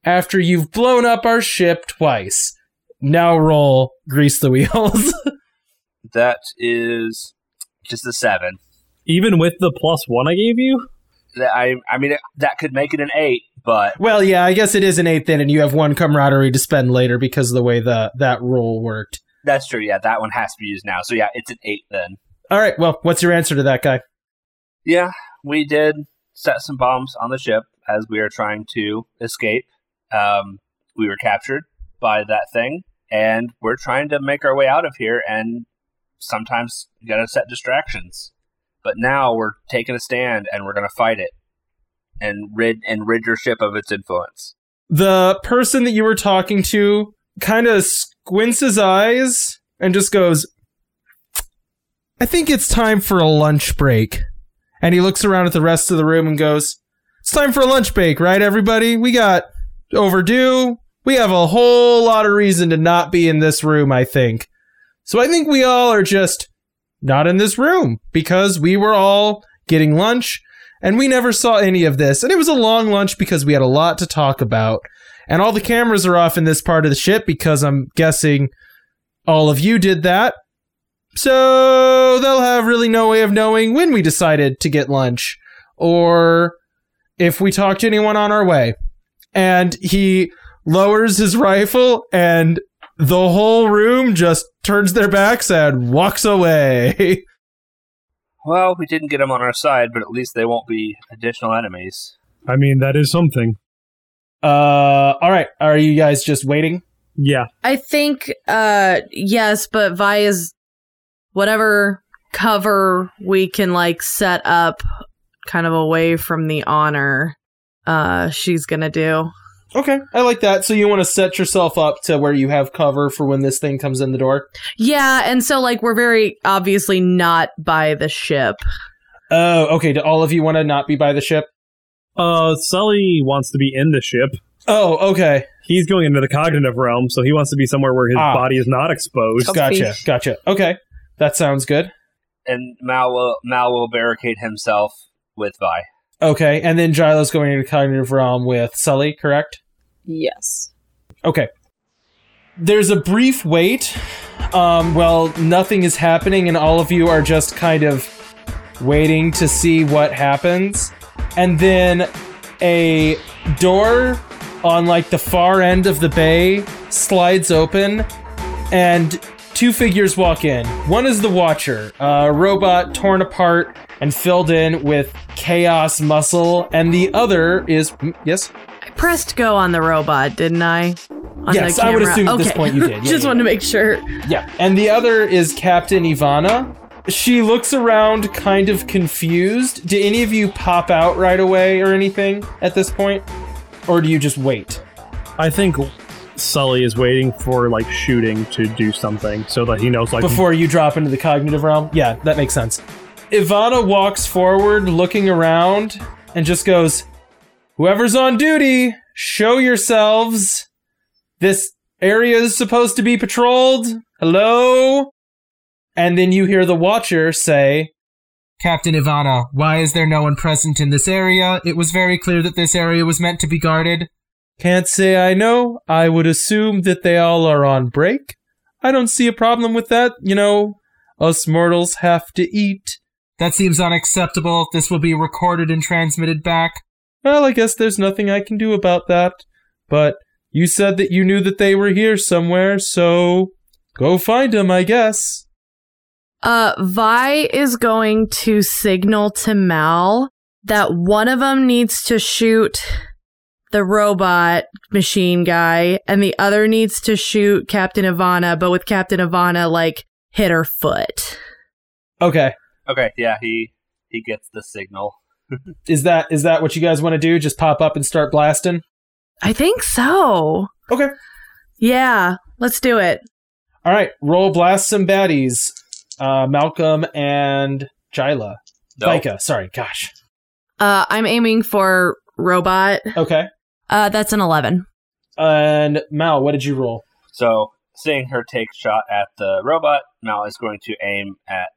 after you've blown up our ship twice? Now roll grease the wheels. That is just a seven. Even with the plus one I gave you, That- I, I mean, that could make it an eight, but well, yeah, I guess it is an eight then, and you have one camaraderie to spend later because of the way the that roll worked. that's true. Yeah, that one has to be used now. So yeah, it's an eight then. All right, well, what's your answer to that guy? Yeah, we did set some bombs on the ship, as we are trying to escape. Um, we were captured by that thing, and we're trying to make our way out of here. And sometimes you gotta set distractions. But now we're taking a stand, and we're gonna fight it, and rid and rid your ship of its influence. The person that you were talking to kind of squints his eyes and just goes, I think it's time for a lunch break. And he looks around at the rest of the room and goes, It's time for a lunch break, right, everybody? We got overdue. We have a whole lot of reason to not be in this room, I think. So I think we all are just not in this room because we were all getting lunch and we never saw any of this. And it was a long lunch because we had a lot to talk about. And all the cameras are off in this part of the ship because I'm guessing all of you did that. So they'll have really no way of knowing when we decided to get lunch or if we talked to anyone on our way. And he lowers his rifle and the whole room just turns their backs and walks away. Well, we didn't get them on our side, but at least they won't be additional enemies. I mean, that is something. Uh, all right. Are you guys just waiting? Yeah. I think, uh, yes, but Via's whatever cover we can like set up kind of away from the honor, uh, she's gonna do. Okay, I like that. So you want to set yourself up to where you have cover for when this thing comes in the door. Yeah, and so like we're very obviously not by the ship. Oh, okay. Do all of you want to not be by the ship? Uh, Sully wants to be in the ship. Oh, okay. He's going into the cognitive realm, so he wants to be somewhere where his Ah. body is not exposed. Gotcha. Gotcha. Okay, that sounds good. And Mal will Mal will barricade himself with Vi. Okay, and then Jyla's going into cognitive realm with Sully, correct? Yes. Okay. There's a brief wait. Um, well, nothing is happening, and all of you are just kind of waiting to see what happens. And then a door on like the far end of the bay slides open, and two figures walk in. One is the Watcher, a robot torn apart and filled in with chaos muscle, and the other is mm, yes. I pressed go on the robot, didn't I? On Yes, the I would camera. assume at this point you did. Yeah, Just yeah, wanted to make sure. Yeah, and the other is Captain Ivana. She looks around kind of confused. Do any of you pop out right away or anything at this point? Or do you just wait? I think Sully is waiting for like shooting to do something so that he knows like Before you drop into the cognitive realm? Yeah, that makes sense. Ivana walks forward, looking around, and just goes, Whoever's on duty, show yourselves. This area is supposed to be patrolled. Hello? And then you hear the Watcher say, Captain Ivana, why is there no one present in this area? It was very clear that this area was meant to be guarded. Can't say I know. I would assume that they all are on break. I don't see a problem with that. You know, us mortals have to eat. That seems unacceptable. This will be recorded and transmitted back. Well, I guess there's nothing I can do about that. But you said that you knew that they were here somewhere, so go find them, I guess. Uh, Vi is going to signal to Mal that one of them needs to shoot the robot machine guy, and the other needs to shoot Captain Ivana, but with Captain Ivana, like, hit her foot. Okay. Okay, yeah, he he gets the signal. Is that is that what you guys want to do? Just pop up and start blasting? I think so. Okay. Yeah, let's do it. All right, roll blast some baddies. Uh, Malcolm and Jyla. No. Vika, sorry, gosh. Uh, I'm aiming for robot. Okay. Uh, that's an 11. And Mal, what did you roll? So, seeing her take shot at the robot, Mal is going to aim at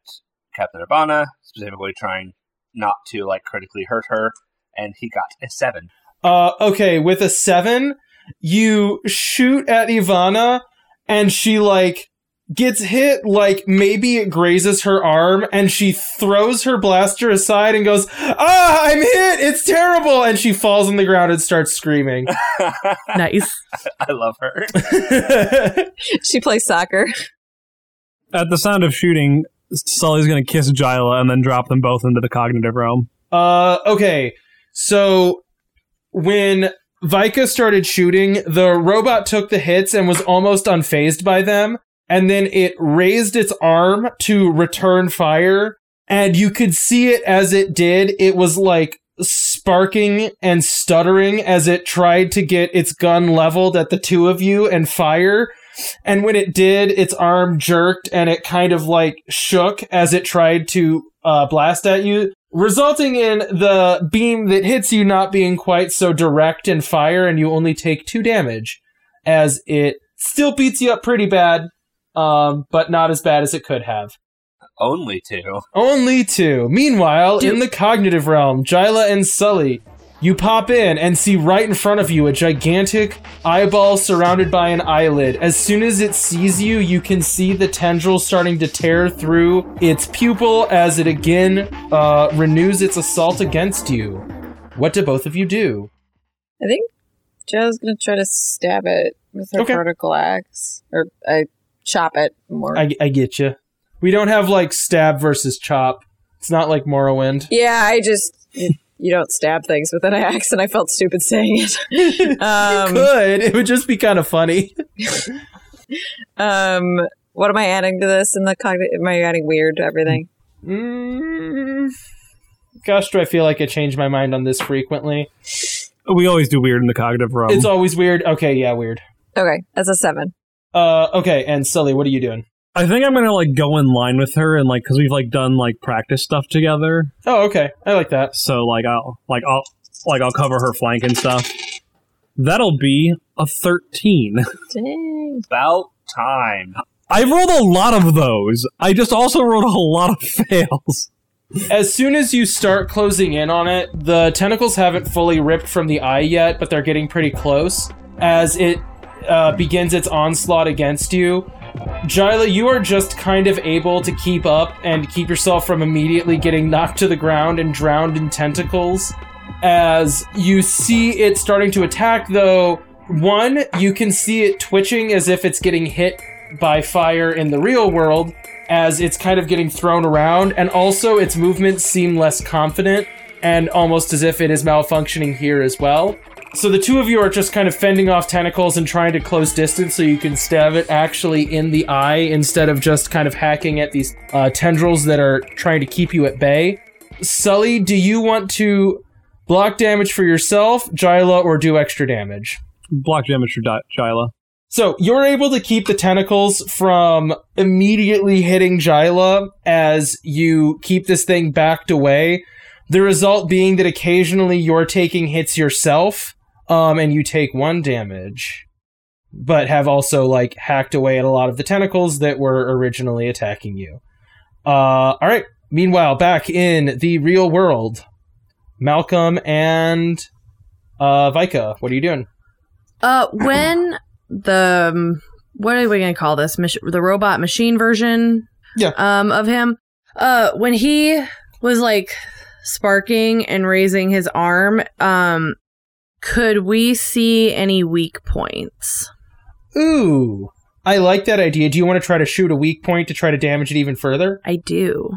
Captain Ivana, specifically trying not to like critically hurt her, and he got a seven. Uh, okay, with a seven, you shoot at Ivana, and she like gets hit. Like maybe it grazes her arm, and she throws her blaster aside and goes, "Ah, I'm hit! It's terrible!" And she falls on the ground and starts screaming. Nice. I love her. She plays soccer. at the sound of shooting, Sully's going to kiss Jyla and then drop them both into the cognitive realm. Uh, okay. So when Vika started shooting, the robot took the hits and was almost unfazed by them. And then it raised its arm to return fire. And you could see it as it did. It was like sparking and stuttering as it tried to get its gun leveled at the two of you and fire. And when it did, its arm jerked and it kind of like shook as it tried to uh, blast at you, resulting in the beam that hits you not being quite so direct in fire, and you only take two damage as it still beats you up pretty bad, um, but not as bad as it could have. Only two. Only two. Meanwhile, Dude. in the cognitive realm, Jyla and Sully, you pop in and see right in front of you a gigantic eyeball surrounded by an eyelid. As soon as it sees you, you can see the tendril starting to tear through its pupil as it again uh, renews its assault against you. What do both of you do? I think Joe's gonna try to stab it with her Okay. vertical axe, or I chop it more. I, I get you. We don't have like stab versus chop. It's not like Morrowind. yeah, I just you, you don't stab things with an axe, and I felt stupid saying it. um, Could it would just be kind of funny. um, what am I adding to this? In the cognitive, am I adding weird to everything? Mm, gosh, do I feel like I change my mind on this frequently? We always do weird in the cognitive realm. It's always weird. Okay, yeah, weird. Okay, that's a seven. Uh, okay, and Sully, what are you doing? I think I'm gonna like go in line with her and like because we've like done like practice stuff together. Oh, okay, I like that. So like I'll like I'll like I'll cover her flank and stuff. That'll be a thirteen. Dang. About time. I rolled a lot of those. I just also rolled a lot of fails. As soon as you start closing in on it, the tentacles haven't fully ripped from the eye yet, but they're getting pretty close. As it uh, begins its onslaught against you, Jyla, you are just kind of able to keep up and keep yourself from immediately getting knocked to the ground and drowned in tentacles. As you see it starting to attack, though, one, you can see it twitching as if it's getting hit by fire in the real world, as it's kind of getting thrown around, and also its movements seem less confident and almost as if it is malfunctioning here as well. So the two of you are just kind of fending off tentacles and trying to close distance so you can stab it actually in the eye instead of just kind of hacking at these uh, tendrils that are trying to keep you at bay. Sully, do you want to block damage for yourself, Jyla, or do extra damage? Block damage for Di- Jyla. So you're able to keep the tentacles from immediately hitting Jyla as you keep this thing backed away. The result being that occasionally you're taking hits yourself, um, and you take one damage, but have also like hacked away at a lot of the tentacles that were originally attacking you. Uh, all right. Meanwhile, back in the real world, Malcolm and uh, Vika, what are you doing? Uh, when the um, what are we gonna call this? Mach- the robot machine version, Yeah. um, of him. Uh, when he was like sparking and raising his arm, um, could we see any weak points? Ooh, I like that idea. Do you want to try to shoot a weak point to try to damage it even further? I do.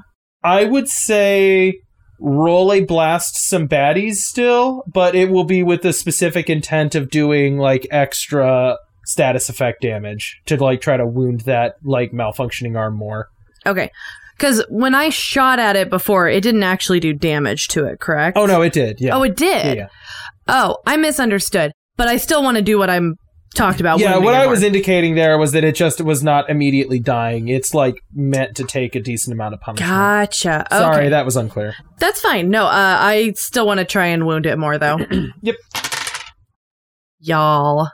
I would say roll a blast some baddies still, but it will be with the specific intent of doing like extra status effect damage to like try to wound that like malfunctioning arm more. Okay. Because when I shot at it before, it didn't actually do damage to it, correct? Oh no, it did. Yeah. Oh, it did. yeah. Oh, I misunderstood. But I still want to do what I'm talked about. Yeah, what I was indicating there was that it just was not immediately dying. It's like meant to take a decent amount of punishment. Gotcha. Sorry, okay. that was unclear. That's fine. No, uh, I still want to try and wound it more, though. Yep. Y'all.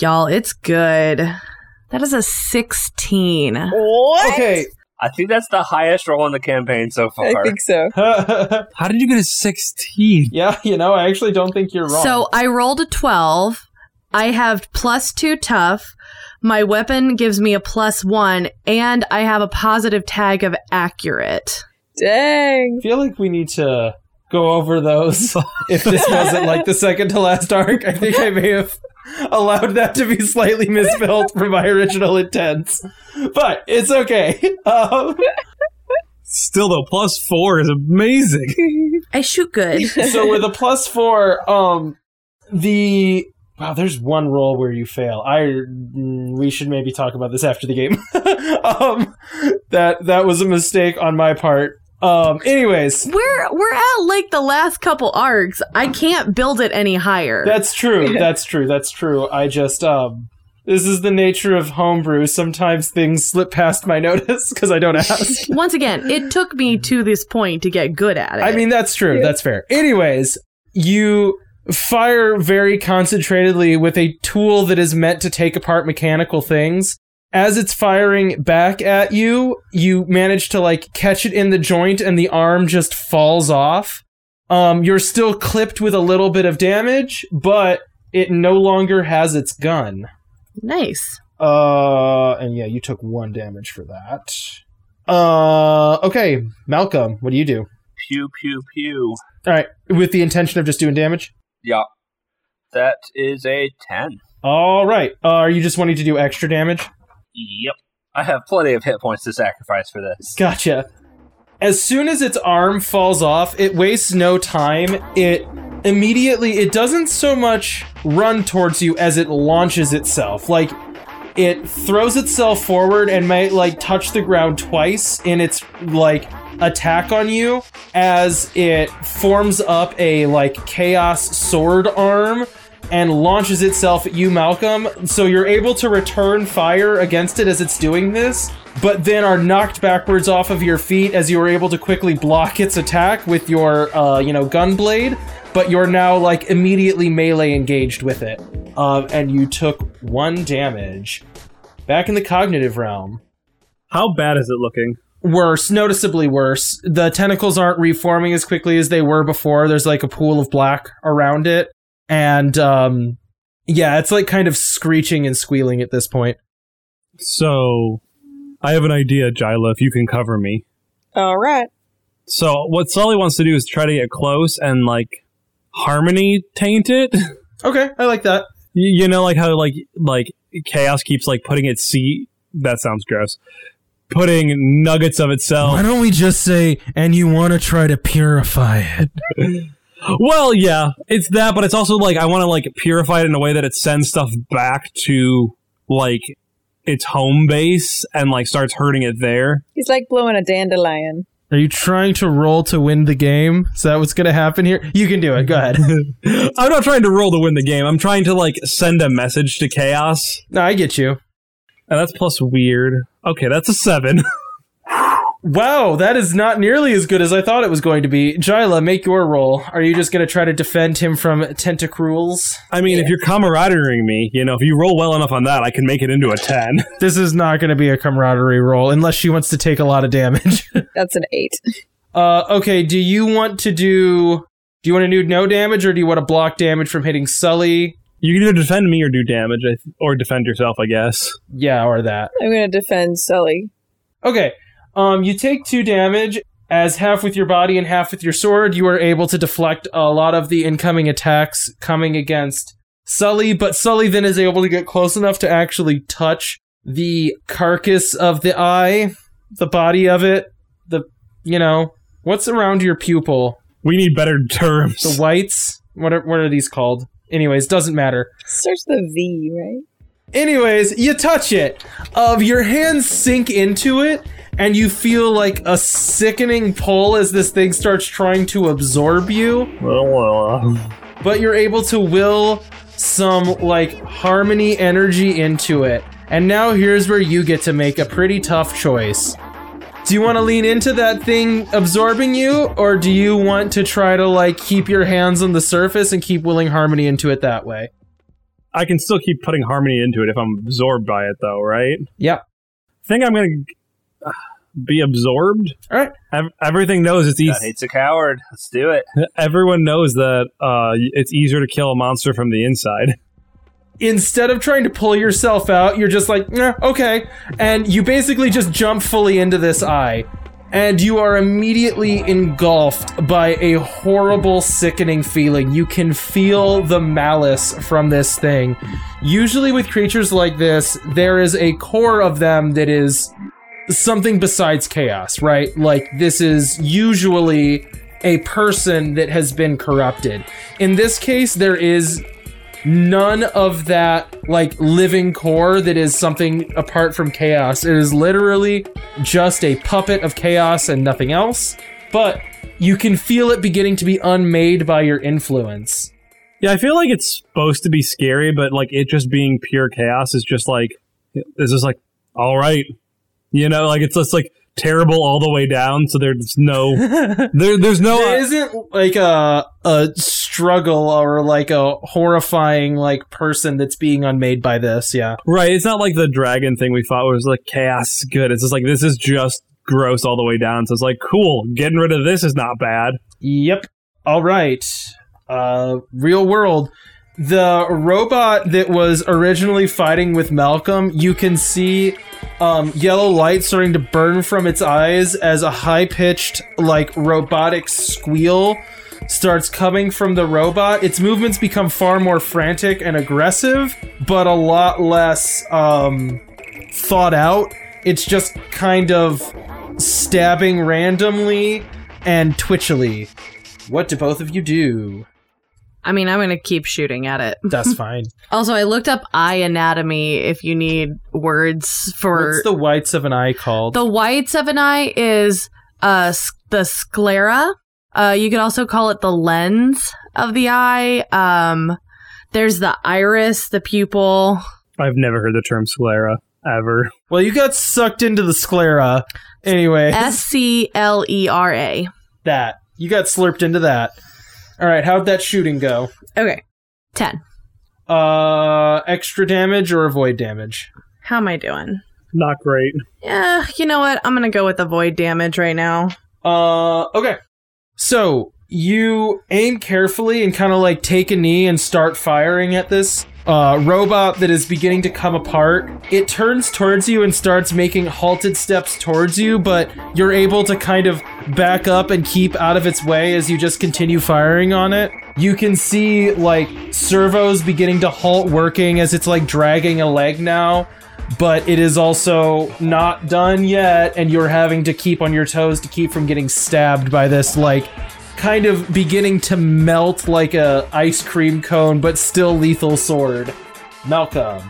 Y'all, it's good. That is a 16. What? Okay. I think that's the highest roll in the campaign so far. I think so. How did you get a 16? yeah, you know, I actually don't think you're wrong. So I rolled a 12. I have plus two tough. My weapon gives me a plus one, and I have a positive tag of accurate. Dang. I feel like we need to go over those. if this wasn't like the second to last arc, I think I may have allowed that to be slightly misspelled from my original intents. But it's okay. Um, Still though, plus four is amazing. I shoot good. so with a plus four, um, the wow, there's one roll where you fail. I mm, we should maybe talk about this after the game. um, that that was a mistake on my part. Um, anyways, We're we're at like the last couple arcs. I can't build it any higher. that's true. That's true. That's true. I just um. This is the nature of homebrew. Sometimes things slip past my notice because I don't ask. Once again, it took me to this point to get good at it. I mean, that's true. That's fair. Anyways, you fire very concentratedly with a tool that is meant to take apart mechanical things. As it's firing back at you, you manage to like catch it in the joint and the arm just falls off. Um, you're still clipped with a little bit of damage, but it no longer has its gun. nice. Uh, and yeah, you took one damage for that. Uh, okay, Malcolm, what do you do? Pew pew pew. All right, with the intention of just doing damage. Yeah. That is a ten. All right. Uh, are you just wanting to do extra damage? Yep. I have plenty of hit points to sacrifice for this. Gotcha. As soon as its arm falls off, it wastes no time. It immediately it doesn't so much run towards you as it launches itself. Like it throws itself forward and might like touch the ground twice in its like attack on you as it forms up a like chaos sword arm and launches itself at you, Malcolm. So you're able to return fire against it as it's doing this, but then are knocked backwards off of your feet as you are able to quickly block its attack with your, uh, you know, gun blade. But you're now like immediately melee engaged with it, um, and you took one damage. Back in the cognitive realm, How bad is it looking? worse, noticeably worse. The tentacles aren't reforming as quickly as they were before. There's like a pool of black around it. And um yeah, it's like kind of screeching and squealing at this point. So, I have an idea, Jyla, if you can cover me. All right. So, what Sully wants to do is try to get close and, like, harmony taint it. Okay, I like that. you, you know, like how, like, like Chaos keeps, like, putting its seat. That sounds gross. Putting nuggets of itself. Why don't we just say and you want to try to purify it? Well, yeah, it's that, but it's also like I want to like purify it in a way that it sends stuff back to like its home base and like starts hurting it there. He's like blowing a dandelion. Are you trying to roll to win the game? Is that what's going to happen here? You can do it. Go ahead. I'm not trying to roll to win the game. I'm trying to like send a message to chaos. no, I get you. And that's plus weird. Okay, that's a seven. Wow, that is not nearly as good as I thought it was going to be. Jyla, make your roll. Are you just going to try to defend him from tentacruels? I mean, if you're camaradering me, you know, if you roll well enough on that, I can make it into a 10. This is not going to be a camaraderie roll unless she wants to take a lot of damage. That's an eight. uh, okay, do you want to do. Do you want to do no damage or do you want to block damage from hitting Sully? You can either defend me or do damage, or defend yourself, I guess. Yeah, or that. I'm gonna defend Sully. Okay, um, you take two damage. As half with your body and half with your sword, you are able to deflect a lot of the incoming attacks coming against Sully, but Sully then is able to get close enough to actually touch the carcass of the eye, the body of it, the, you know, what's around your pupil? We need better terms. The whites? What are, what are these called? Anyways, doesn't matter. Starts the V, right? Anyways, you touch it. Of your hands sink into it, and you feel like a sickening pull as this thing starts trying to absorb you. But you're able to will some like harmony energy into it. And now here's where you get to make a pretty tough choice. Do you want to lean into that thing absorbing you, or do you want to try to like keep your hands on the surface and keep willing harmony into it that way? I can still keep putting harmony into it if I'm absorbed by it, though, right? Yep. think I'm gonna uh, be absorbed. All right. Ev- everything knows it's easy. It's a coward. Let's do it. Everyone knows that uh, it's easier to kill a monster from the inside. instead of trying to pull yourself out, you're just like, "Nah, okay. And you basically just jump fully into this eye. And you are immediately engulfed by a horrible, sickening feeling. You can feel the malice from this thing. Usually, with creatures like this, there is a core of them that is something besides chaos, right? Like, this is usually a person that has been corrupted. In this case, there is none of that like living core that is something apart from chaos. It is literally just a puppet of chaos and nothing else. But you can feel it beginning to be unmade by your influence. Yeah, I feel like it's supposed to be scary, but like it just being pure chaos is just like it's just like all right, you know, like it's just like terrible all the way down. So there's no there, there's no There isn't like a a struggle or like a horrifying like person that's being unmade by this. Yeah. right. It's not like the dragon thing we fought where it was like chaos good. It's just like this is just gross all the way down. So it's like cool, getting rid of this is not bad. Yep. All right. Uh, real world. The robot that was originally fighting with Malcolm, you can see um, yellow light starting to burn from its eyes as a high pitched, like, robotic squeal starts coming from the robot. Its movements become far more frantic and aggressive, but a lot less um, thought out. It's just kind of stabbing randomly and twitchily. What do both of you do? I mean, I'm going to keep shooting at it. That's fine. Also, I looked up eye anatomy if you need words for What's the whites of an eye called? the whites of an eye is uh the sclera. Uh you could also call it the lens of the eye. Um there's the iris, the pupil. I've never heard the term sclera ever. well, you got sucked into the sclera. Anyway, S C L E R A. that. You got slurped into that. All right, how'd that shooting go? Okay. 10. Uh, extra damage or avoid damage? How am I doing? Not great. Yeah, you know what? I'm going to go with avoid damage right now. Uh, okay. So you aim carefully and kind of like take a knee and start firing at this uh, robot that is beginning to come apart. It turns towards you and starts making halted steps towards you, but you're able to kind of back up and keep out of its way as you just continue firing on it. You can see like servos beginning to halt working as it's like dragging a leg now but it is also not done yet and you're having to keep on your toes to keep from getting stabbed by this like kind of beginning to melt like a ice cream cone but still lethal sword malcolm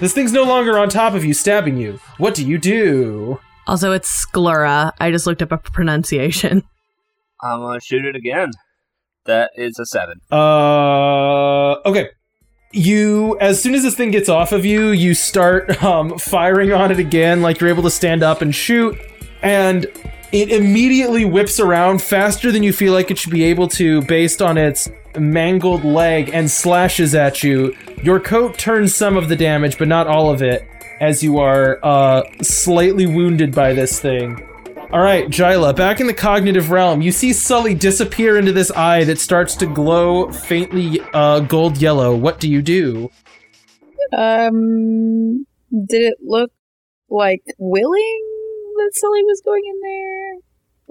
this thing's no longer on top of you stabbing you what do you do Also, it's sclera. I just looked up a pronunciation. I'm gonna shoot it again. That is a seven. Uh, okay. You, as soon as this thing gets off of you, you start um, firing on it again, like you're able to stand up and shoot, and it immediately whips around faster than you feel like it should be able to, based on its mangled leg, and slashes at you. Your coat turns some of the damage, but not all of it, as you are uh, slightly wounded by this thing. All right, Jyla, back in the cognitive realm, you see Sully disappear into this eye that starts to glow faintly uh, gold yellow. What do you do? Um, did it look like willing that Sully was going in there?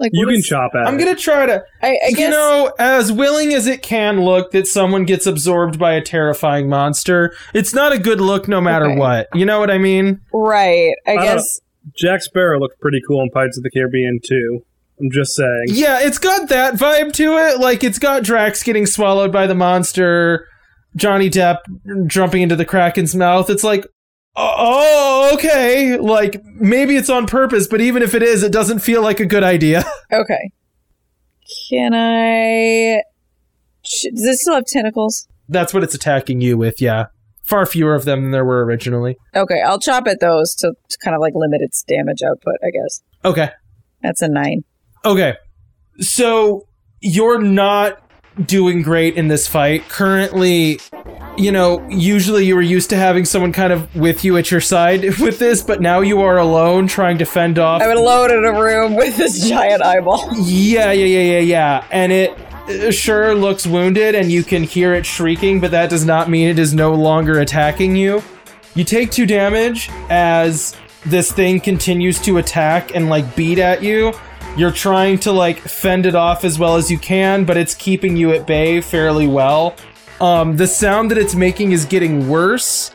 Like You can is- chop at I'm it. gonna try to, I, I you know, as willing as it can look that someone gets absorbed by a terrifying monster. It's not a good look, no matter Okay. what. You know what I mean? right. I don't- guess. Jack Sparrow looked pretty cool in Pirates of the Caribbean too. I'm just saying. Yeah, it's got that vibe to it. Like it's got Drax getting swallowed by the monster, Johnny Depp jumping into the Kraken's mouth. It's like, oh, okay. Like maybe it's on purpose, but even if it is, it doesn't feel like a good idea. Okay. Can I? Does it still have tentacles? That's what it's attacking you with. Yeah, far fewer of them than there were originally. Okay, I'll chop at those to, to kind of like limit its damage output. I guess Okay. that's a nine. Okay. So you're not doing great in this fight. Currently, you know, usually you were used to having someone kind of with you at your side with this, but now you are alone trying to fend off. I'm alone in a room with this giant eyeball. yeah, yeah, yeah, yeah, yeah. And it uh, sure looks wounded and you can hear it shrieking, but that does not mean it is no longer attacking you. You take two damage as this thing continues to attack and like beat at you. You're trying to like fend it off as well as you can, but it's keeping you at bay fairly well. Um, the sound that it's making is getting worse,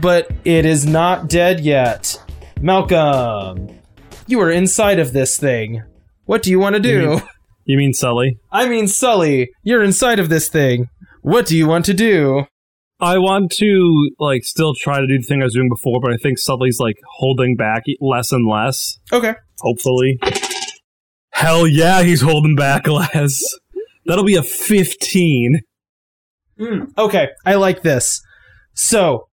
but it is not dead yet. Malcolm, you are inside of this thing. What do you want to do? You mean- You mean Sully? I mean, Sully, you're inside of this thing. What do you want to do? I want to like still try to do the thing I was doing before, but I think Sully's like holding back less and less. Okay. Hopefully. Hell yeah, he's holding back less. That'll be a 15. Okay, I like this. So,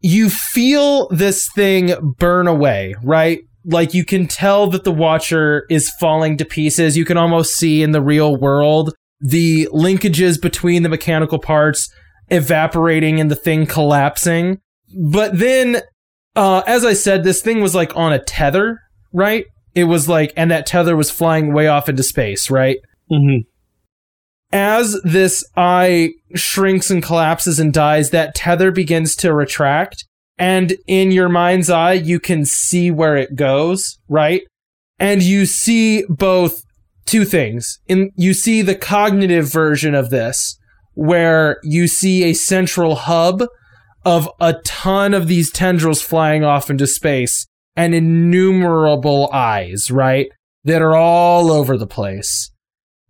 you feel this thing burn away, right? Like you can tell that the Watcher is falling to pieces. You can almost see in the real world the linkages between the mechanical parts evaporating and the thing collapsing. But then, uh, as I said, this thing was like on a tether, right? It was like, and that tether was flying way off into space, right? Mm-hmm. as this eye shrinks and collapses and dies, that tether begins to retract. And in your mind's eye, you can see where it goes, right? And you see both two things. In you see the cognitive version of this, where you see a central hub of a ton of these tendrils flying off into space and innumerable eyes, right? That are all over the place.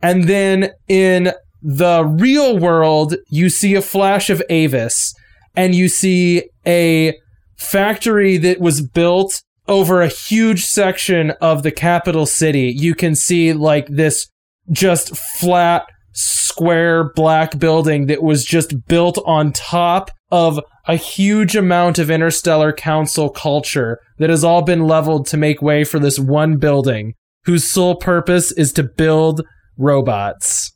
And then in the real world, you see a flash of Avis and you see a factory that was built over a huge section of the capital city. You can see like this just flat, square black building that was just built on top of a huge amount of interstellar council culture that has all been leveled to make way for this one building whose sole purpose is to build robots.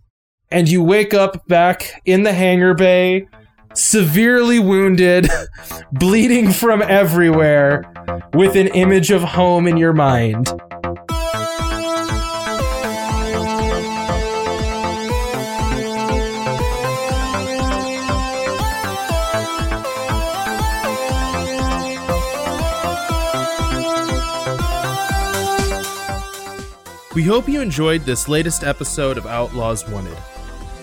And you wake up back in the hangar bay, severely wounded, bleeding from everywhere, with an image of home in your mind. We hope you enjoyed this latest episode of Outlaws Wanted.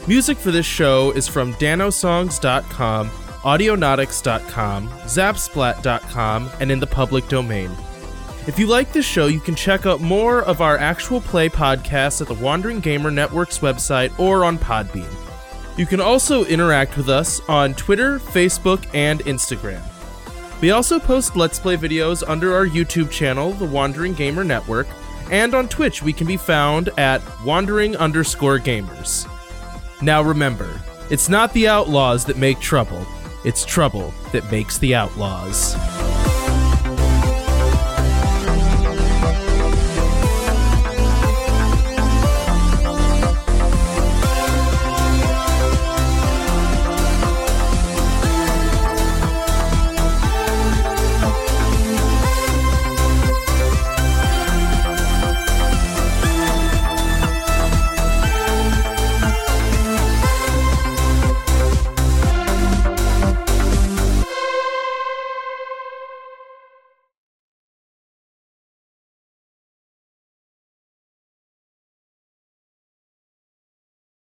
Music for this show is from danosongs.com, audionautics.com, zapsplat.com, and in the public domain. If you like this show, you can check out more of our actual play podcasts at the Wandering Gamer Network's website or on Podbean. You can also interact with us on Twitter, Facebook, and Instagram. We also post Let's Play videos under our YouTube channel, The Wandering Gamer Network, and on Twitch we can be found at wandering underscore gamers. Now remember, it's not the outlaws that make trouble, it's trouble that makes the outlaws.